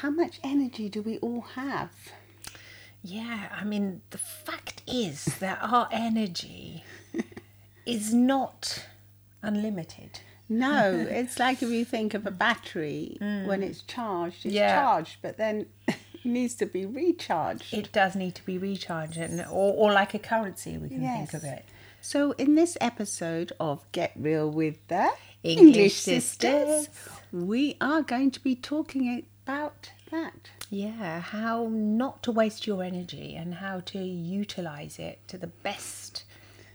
how much energy do we all have? Yeah, I mean, the fact is that our energy is not unlimited. No, it's like if you think of a battery when it's charged, it's Mm. Yeah. charged, but then it needs to be recharged. It does need to be recharged, and, or, or like a currency, we can Yes. think of it. So, in this episode of Get Real with the English Sisters. we are going to be talking about that. Yeah, how not to waste your energy and how to utilize it to the best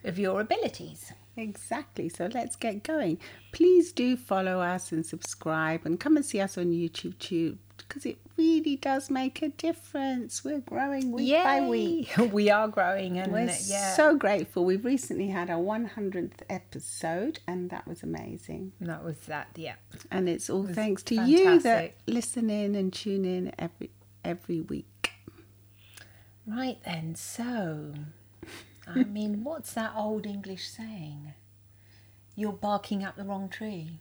of your abilities. Exactly. So let's get going. Please do follow us and subscribe and come and see us on YouTube too because it really does make a difference. We're growing week by week. we are growing, and We're yeah, so grateful. We've recently had our 100th episode and that was amazing. that was that. Yeah, And it's all thanks to you that listen in and tune in every every week. right then. So, I mean, what's that old English saying? You're barking up the wrong tree.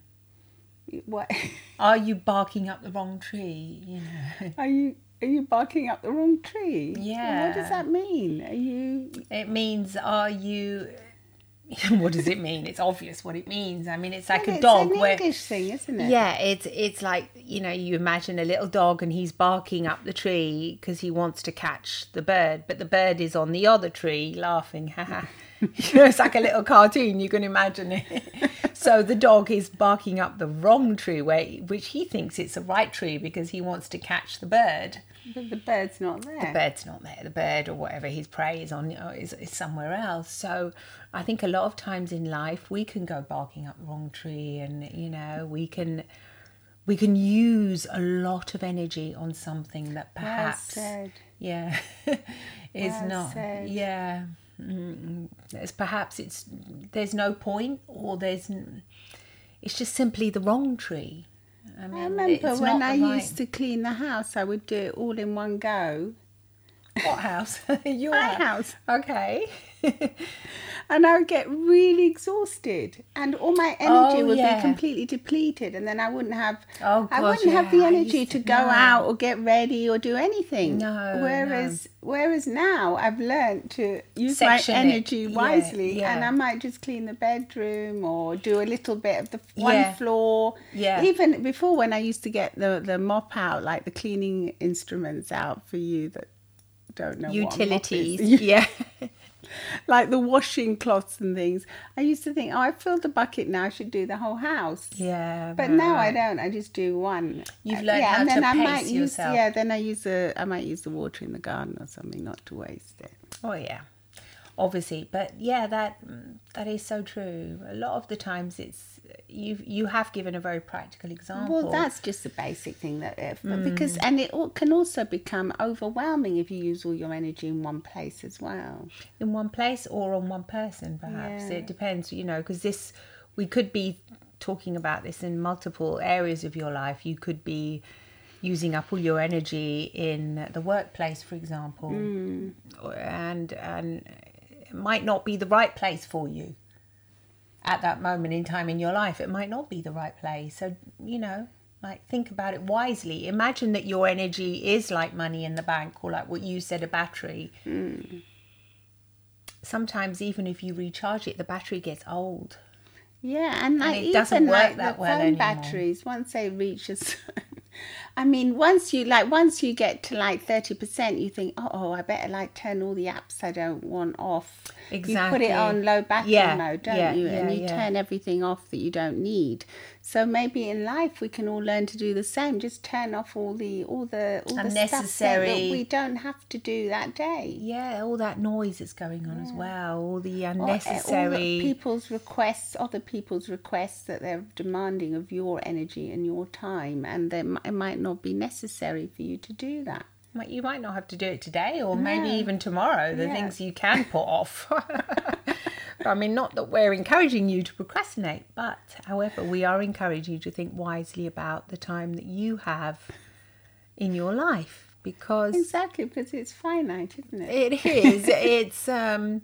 What Are you barking up the wrong tree? You know. are you are you barking up the wrong tree? Yeah. What does that mean? Are you It means, are you. what does it mean? It's obvious what it means. I mean, it's like a it's dog an where. English thing, isn't it? Yeah, it's it's like you know you imagine a little dog and he's barking up the tree because he wants to catch the bird, but the bird is on the other tree laughing. You know, it's like a little cartoon. You can imagine it. so the dog is barking up the wrong tree, where which he thinks it's the right tree because he wants to catch the bird. But the bird's not there. The bird's not there. The bird or whatever his prey is on uh, is, is somewhere else. So I think a lot of times in life we can go barking up the wrong tree, and you know we can we can use a lot of energy on something that perhaps said. yeah is Well not said. yeah. Mm, It's perhaps it's there's no point or there's it's just simply the wrong tree. I, mean, I remember when I right- used to clean the house, I would do it all in one go. What house your house. okay. And I would get really exhausted, and all my energy Oh, would yeah. be completely depleted, and then I wouldn't have. Oh, God, I wouldn't have the energy to to- go no. out or get ready or do anything. No, Whereas, whereas now I've learned to use Section my energy Yeah, wisely, yeah. and I might just clean the bedroom or do a little bit of the one Yeah. floor. Yeah. Even before, when I used to get the the mop out, like the cleaning instruments out for you that don't know what a mop is. Utilities. Yeah. like the washing cloths and things. I used to think, oh, I filled the bucket now. I should do the whole house. Yeah. But now I don't. I just do one. You've Uh, learned how and then to I pace might use, yourself. Yeah, then I use the I might use the water in the garden or something, not to waste it. Oh yeah, obviously, but yeah, that that is so true. A lot of the times, it's you you have given a very practical example. Well, that's just the basic thing that if Hmm. because and it can also become overwhelming if you use all your energy in one place as well. in one place or on one person, perhaps Yeah. it depends. You know, because this we could be talking about this in multiple areas of your life. You could be using up all your energy in the workplace, for example, Or- and and it might not be the right place for you at that moment in time in your life. It might not be the right place. So you know. Like think about it wisely. Imagine that your energy is like money in the bank, or like what you said, a battery hmm. sometimes even if you recharge it, the battery gets old. Yeah, and like it even doesn't work like that the well phone anymore. batteries, once they reach a I mean, once you like, once you get to like thirty percent, you think, oh, oh, I better like turn all the apps I don't want off. Exactly. You put it on low battery Yeah, mode, don't yeah, you? and you yeah. turn everything off that you don't need. So maybe in life we can all learn to do the same. Just turn off all the all the all the stuff that- we don't have to do that day. Yeah, all that noise that's going on as well, all the uh, unnecessary. all the people's requests, other people's requests that they're demanding of your energy and your time, and they, it might not be necessary for you to do that. Might- You might not have to do it today or maybe even tomorrow, the Yeah. things you can put off. I mean, not that we're encouraging you to procrastinate, but however, we are encouraging you to think wisely about the time that you have in your life because Exactly, because it's finite, isn't it? It is. it's um,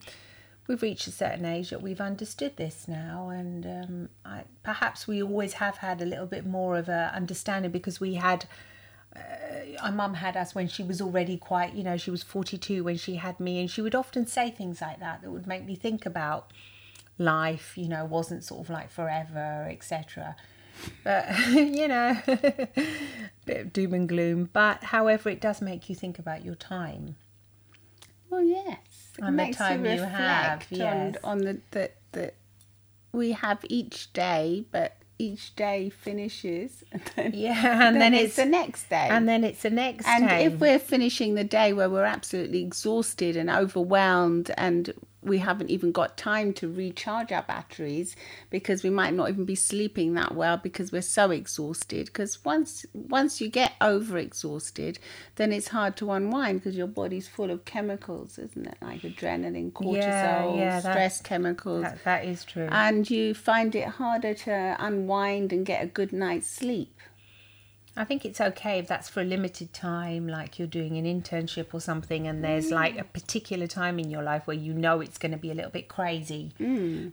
we've reached a certain age that we've understood this now, and um, I, perhaps we always have had a little bit more of a understanding because we had uh, our mum had us when she was already quite, you know, she was 42 when she had me, and she would often say things like that that would make me think about life, you know, wasn't sort of like forever, etc. But, you know, bit of doom and gloom. But, however, it does make you think about your time. Well, yes. It And the makes time you have, reflect yes. on, on the, the, the we have each day, but each day finishes. And then, Yeah, and then, it's, it's, the next day. and then it's the next And day. And if we're finishing the day where we're absolutely exhausted and overwhelmed and we haven't even got time to recharge our batteries because we might not even be sleeping that well because we're so exhausted. Because once once you get over exhausted then it's hard to unwind because your body's full of chemicals isn't it? Like adrenaline cortisol Yeah, yeah, stress chemicals. that, that is true. and you find it harder to unwind and get a good night's sleep I think it's okay if that's for a limited time, like you're doing an internship or something, and there's like a particular time in your life where you know it's going to be a little bit crazy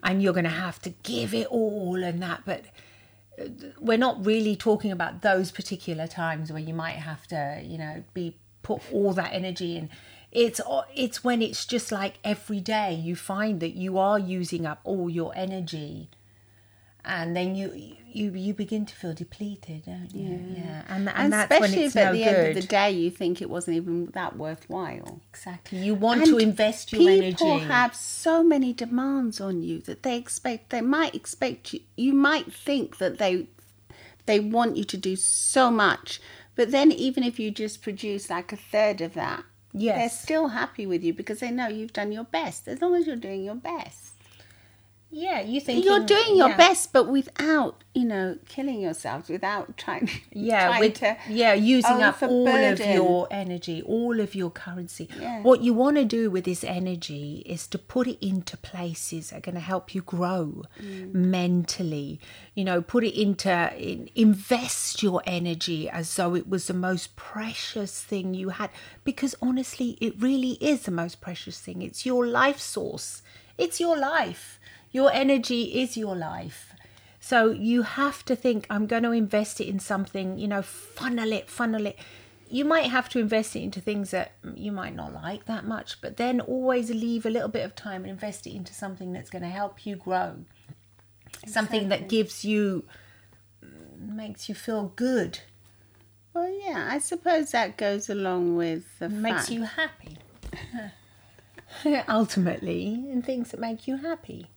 and you're going to have to give it all and that. But uh, we're not really talking about those particular times where you might have to, you know, be put all that energy in. It's it's when it's just like every day you find that you are using up all your energy and then you you you begin to feel depleted, don't you? Yeah, and and, and that's when especially it's if at no the good. end of the day you think it wasn't even that worthwhile exactly, you want And to invest your people energy. People have so many demands on you that they expect they might expect you you might think that they they want you to do so much but then even if you just produce like a third of that yes. they're still happy with you because they know you've done your best as long as you're doing your best yeah, you think you're doing your yeah. best but without you know killing yourselves without trying Yeah, trying with, to yeah, using up all of your energy, all of your currency. Yeah. What you want to do with this energy is to put it into places that are going to help you grow Mm. mentally. You know, put it into in, invest your energy as though it was the most precious thing you had, because honestly, it really is the most precious thing. It's your life source. It's your life. Your energy is your life. So you have to think, I'm going to invest it in something, you know, funnel it, funnel it. You might have to invest it into things that you might not like that much, but then always leave a little bit of time and invest it into something that's going to help you grow. Something that gives you, makes you feel good, well yeah i suppose that goes along with the makes fact you happy. Ultimately, and things that make you happy.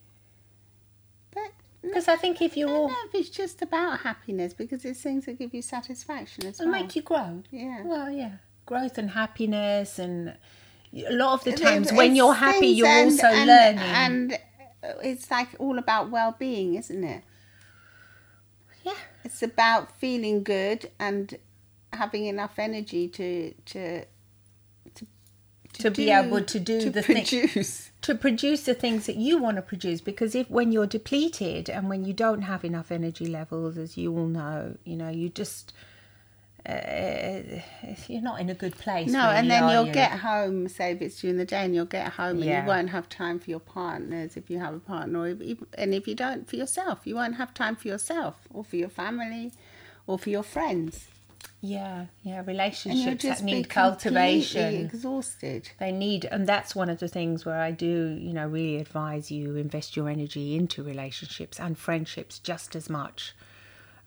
Because I think if you're all, know if it's just about happiness because it's things that give you satisfaction as it'll well. make you grow. Yeah. Well, yeah. Growth and happiness and a lot of the times when you're happy things you're and- also and- learning. and uh, it's like all about well-being, isn't it? yeah. It's about feeling good and having enough energy to to to, To be able to do to the thing- produce. To produce the things that you want to produce because if when you're depleted and when you don't have enough energy levels as you all know you know you just uh, you're not in a good place No, really, and then you'll you? get home. Say if it's during the day, and you'll get home, and you won't have time for your partners if you have a partner, or if- and if you don't for yourself, you won't have time for yourself, or for your family, or for your friends. Yeah yeah relationships just that need cultivation. exhausted. they need and that's one of the things where i do you know really advise you invest your energy into relationships and friendships just as much.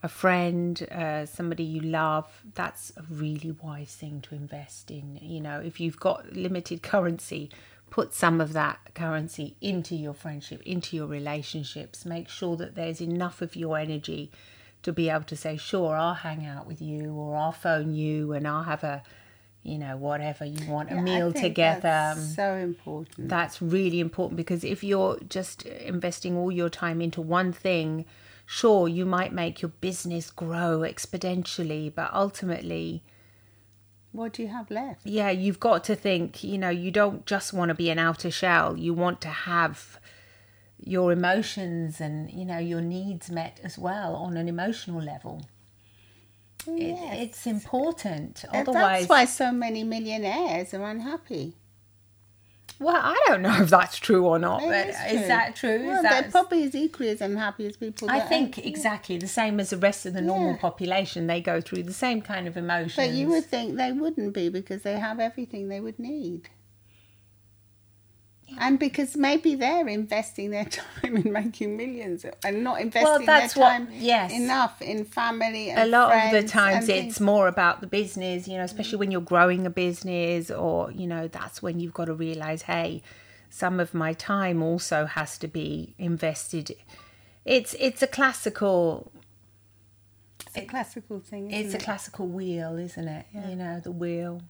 A friend uh, somebody you love that's a really wise thing to invest in. You know if you've got limited currency put some of that currency into your friendship into your relationships. Make sure that there's enough of your energy to be able to say sure i'll hang out with you or i'll phone you and i'll have a you know whatever you want a Yeah, I meal together That's so important. that's really important because if you're just investing all your time into one thing, sure, you might make your business grow exponentially, but ultimately, what do you have left? yeah, you've got to think, you know, you don't just want to be an outer shell, you want to have your emotions and, you know, your needs met as well on an emotional level. It, It's important. And Otherwise, that's why so many millionaires are unhappy. Well, I don't know if that's true or not, It but is is that true? Well, is they're probably as equally as unhappy as people. I think are- exactly the same as the rest of the normal Yeah. population. They go through the same kind of emotions. But you would think they wouldn't be because they have everything they would need. And because maybe they're investing their time in making millions and not investing that's their what- time yes. enough in family and a lot of the times it's things. more about the business, you know, especially when you're growing a business or, you know, that's when you've got to realize, hey, some of my time also has to be invested. It's it's a classical It's a classical thing. it's a it? classical wheel, isn't it? You know, the wheel.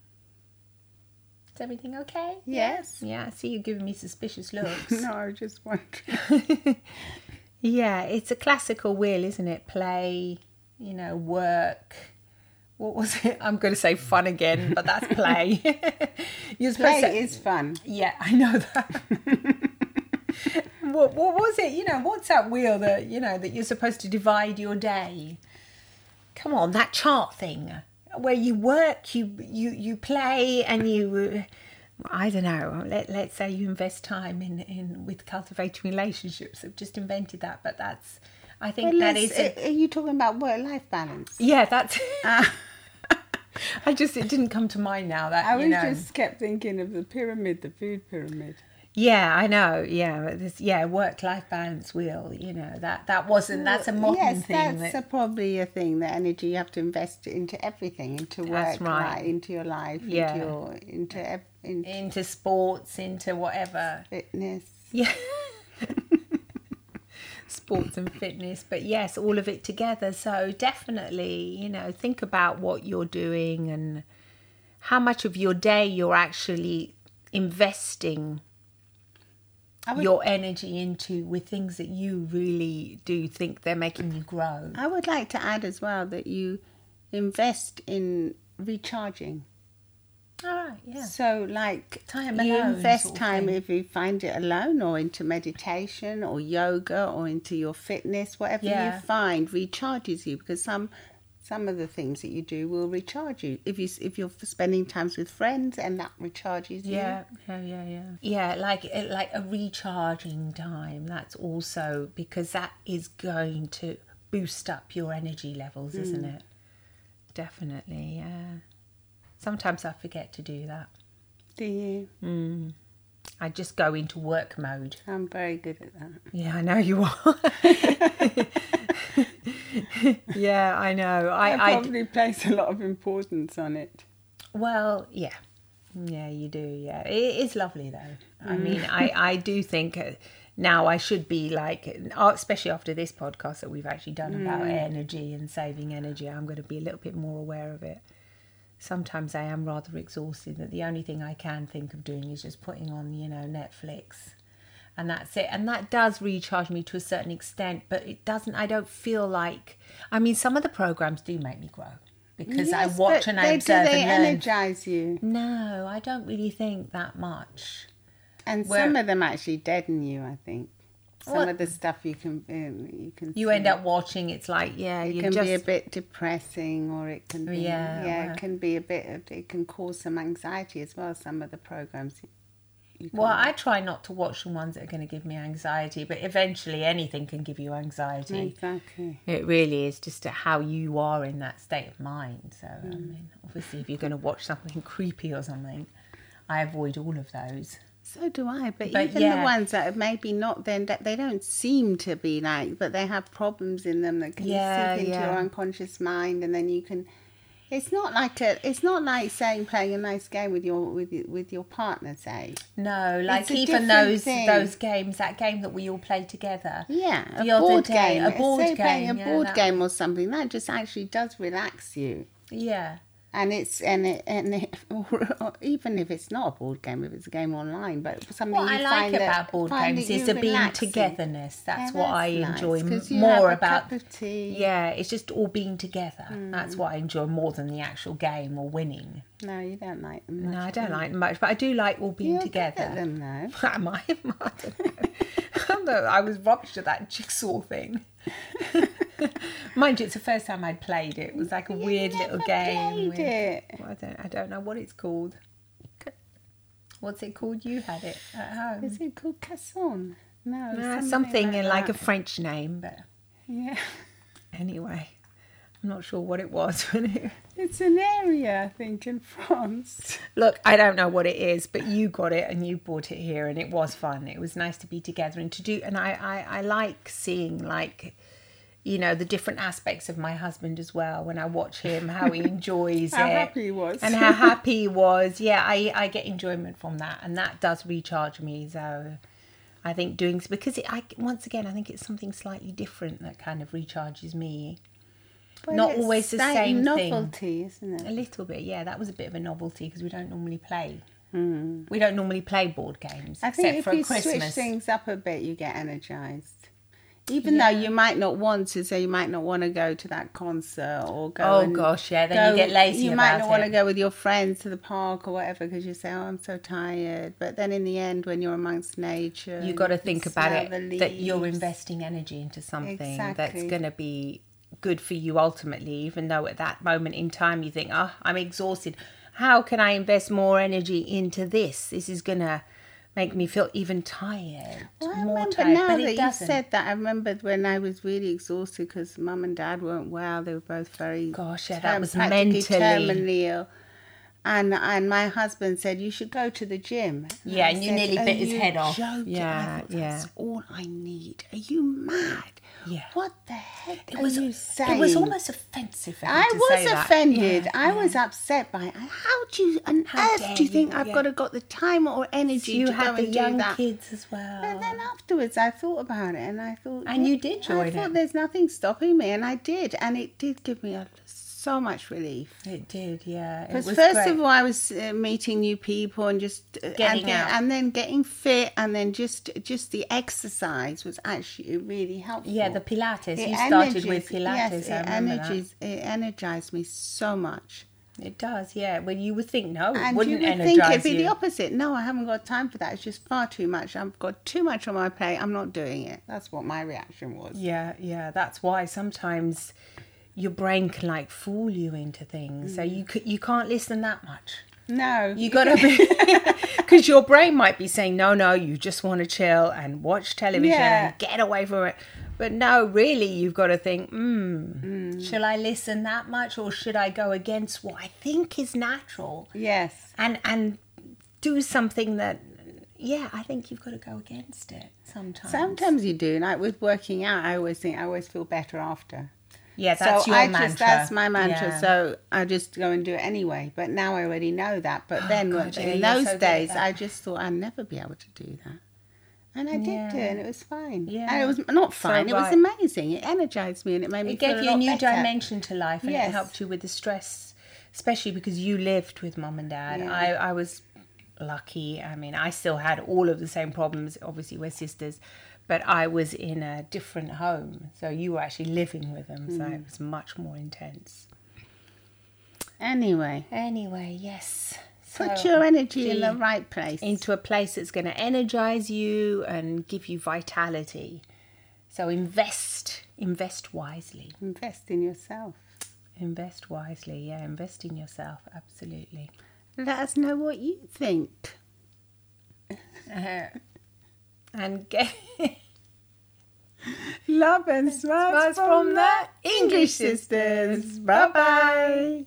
Everything okay? Yes. Yeah, I see you giving me suspicious looks. No, I just wondering. Yeah, it's a classical wheel, isn't it? Play, you know, work. What was it? I'm going to say fun again, but that's play. You're Play to. is fun. Yeah, I know that. what, what was it? You know, what's that wheel that you know that you're supposed to divide your day? Come on, that chart thing where you work, you you you play, and you. uh, I don't know. Let let's say you invest time in in with cultivating relationships. I've just invented that, but that's. I think that. A, are you talking about work-life balance? yeah, that's. Ah. I just it didn't come to mind now that I was know. just kept thinking of the pyramid, the food pyramid. Yeah, I know. Yeah, this yeah work life balance wheel. You know that that wasn't that's a modern yes, thing. that's that, a, probably a thing. The energy you have to invest into everything, into work, right. into your life, Yeah. into your into into into sports, into whatever. fitness. Yeah. Sports and fitness, but yes, all of it together. So definitely, you know, think about what you're doing and how much of your day you're actually investing would, your energy into with things that you really do think they're making you grow. I would like to add as well that you invest in recharging. All right, yeah. So, like, Time you alone invest sort of time thing. if you find it alone, or into meditation, or yoga, or into your fitness. Whatever Yeah. you find recharges you, because some some of the things that you do will recharge you. If you if you're spending times with friends, and that recharges you. Yeah, yeah, yeah, yeah. Yeah, like like a recharging time. That's also because that is going to boost up your energy levels, isn't hmm. it? Definitely, yeah. Sometimes I forget to do that. Do you? Hmm. I just go into work mode. I'm very good at that. Yeah, I know you are. yeah, I know. I, I, I probably place a lot of importance on it. Well, yeah, yeah, you do. Yeah, it is lovely though. I mean, I I do think uh, now I should be like, uh, especially after this podcast that we've actually done about energy and saving energy. I'm going to be a little bit more aware of it. Sometimes I am rather exhausted. That the only thing I can think of doing is just putting on, you know, Netflix. And that's it. And that does recharge me to a certain extent, but it doesn't, I don't feel like, I mean, some of the programs do make me grow because I watch and I observe do they and energize you? No, I don't really think that much. And some of them actually deaden you. I think some Well- of the stuff you can um, you can You see. end up watching. It's like, yeah, It you can just be a bit depressing, or it can be Yeah, yeah, well- it can be a bit. It can cause some anxiety as well. Some of the programs. You can Well, I try not to watch the ones that are going to give me anxiety, but eventually anything can give you anxiety. exactly. It really is just how you are in that state of mind. So, I Mm. mean, obviously, if you're going to watch something creepy or something, I avoid all of those. So do I. But, But even yeah. the ones that are maybe not then that they don't seem to be like, but they have problems in them that can Yeah, seep into yeah. your unconscious mind, and then you can. It's not like a. It's not like saying playing a nice game with your with your- with your partner. Say, No, like It's even those thing. those games, that game that we all play together. yeah, a board day, game. a board say playing a yeah, board game or something that just actually does relax you. Yeah, And it's and it, and it, even if it's not a board game, if it's a game online, but something what I you like about board games is the being togetherness. That's Yeah, what I that's nice, enjoy more about. cup of tea. Yeah, it's just all being together. Mm. That's what I enjoy more than the actual game or winning. No, you don't like them. Much, No, I do don't you? like them much, but I do like all being You're good together. at them though. Am I? I. I was rubbish at that jigsaw thing. Mind you, it's the first time I'd played it. It was like a weird little game. with- it. Well, I don't. I don't know what it's called. What's it called? You had it at home. Is it called casson? No, Uh, something in like a French name, but yeah. anyway, I'm not sure what it was. It's an area, I think, in France. Look, I don't know what it is, but you got it and you bought it here, and it was fun. It was nice to be together and to do. And I, I, I like seeing like, you know, the different aspects of my husband as well. When I watch him, how he enjoys How it, how happy he was. and how happy he was. Yeah, I, I get enjoyment from that, and that does recharge me. So. I think doing because it, I once again I think it's something slightly different that kind of recharges me. Well, not always the same thing. novelty, isn't it? A little bit, yeah. That was a bit of a novelty because we don't normally play. Hmm. We don't normally play board games. I think except if for you switch things up a bit, you get energized. Even though you might not want to, say you might not want to go to that concert or go. Oh, gosh, yeah, then you get lazy You might not want to go with your friends to the park or whatever because you say, "Oh, I'm so tired." But then in the end, when you're amongst nature, you got to think about it that you're investing energy into something that's going to be good for you ultimately. Even though at that moment in time you think, "Oh, I'm exhausted. How can I invest more energy into this? This is going to make me feel even tired, Well, I more remember tired." now that you said that. I remembered when I was really exhausted because mum and dad weren't well. They were both very Gosh, yeah, that was mentally- terminally ill. And and my husband said you should go to the gym. Yeah, I and you said, nearly bit his head off." joking?" Yeah, thought, yeah. That's all I need. Are you mad? Yeah. What the heck It are was, you it was almost offensive. I to was say that. offended. Yeah, I yeah. was upset by it. How do you, on How earth do you think you, I've yeah. got to got the time or energy you to had go the and young do that? kids as well. And then afterwards, I thought about it, and I thought, And you did I join thought it. there's nothing stopping me, and I did, and it did give me a, so much relief. It did, yeah. Because first great. of all, I was uh, meeting new people and just uh, Getting and out. and then getting fit, and then just just the exercise was actually really helpful. yeah, the Pilates. It you started with Pilates. Yes, I it remember energized, it energized me so much. It does, yeah. Well, you would think no, And wouldn't you would think it'd be you. the opposite. No, I haven't got time for that. It's just far too much. I've got too much on my plate. I'm not doing it. That's what my reaction was. Yeah, yeah. That's why sometimes your brain can like fool you into things. Mm. So you c- you can't listen that much. No, You gotta be because your brain might be saying no, no. You just want to chill and watch television Yeah. and get away from it. But no, really, you've got to think. Hmm, shall I listen that much, or should I go against what I think is natural Yes. and and do something that? Yeah, I think you've got to go against it sometimes. Sometimes you do. Like with working out, I always think I always feel better after. Yeah, that's so your I mantra. just that's my mantra. Yeah. So I just go and do it anyway. But now I already know that. But oh, then Oh, God, when- yeah, in those so days. I just thought I'd never be able to do that. And I did Yeah. do it, and it was fine. Yeah. and it was not So fine. it was amazing. It energized me, and it made me it gave you a new better. dimension to life and it helped you with the stress especially because you lived with mum and dad. I, I was lucky i mean i still had all of the same problems obviously we're sisters but i was in a different home so you were actually living with them so Mm. it was much more intense Anyway, anyway yes put your energy in the the- right place. into a place that's going to energize you and give you vitality so invest invest wisely Invest in yourself. Invest wisely, yeah, invest in yourself, absolutely. Let us know what you think. And get Love and smiles Smiles from, from the the English sisters. Bye bye.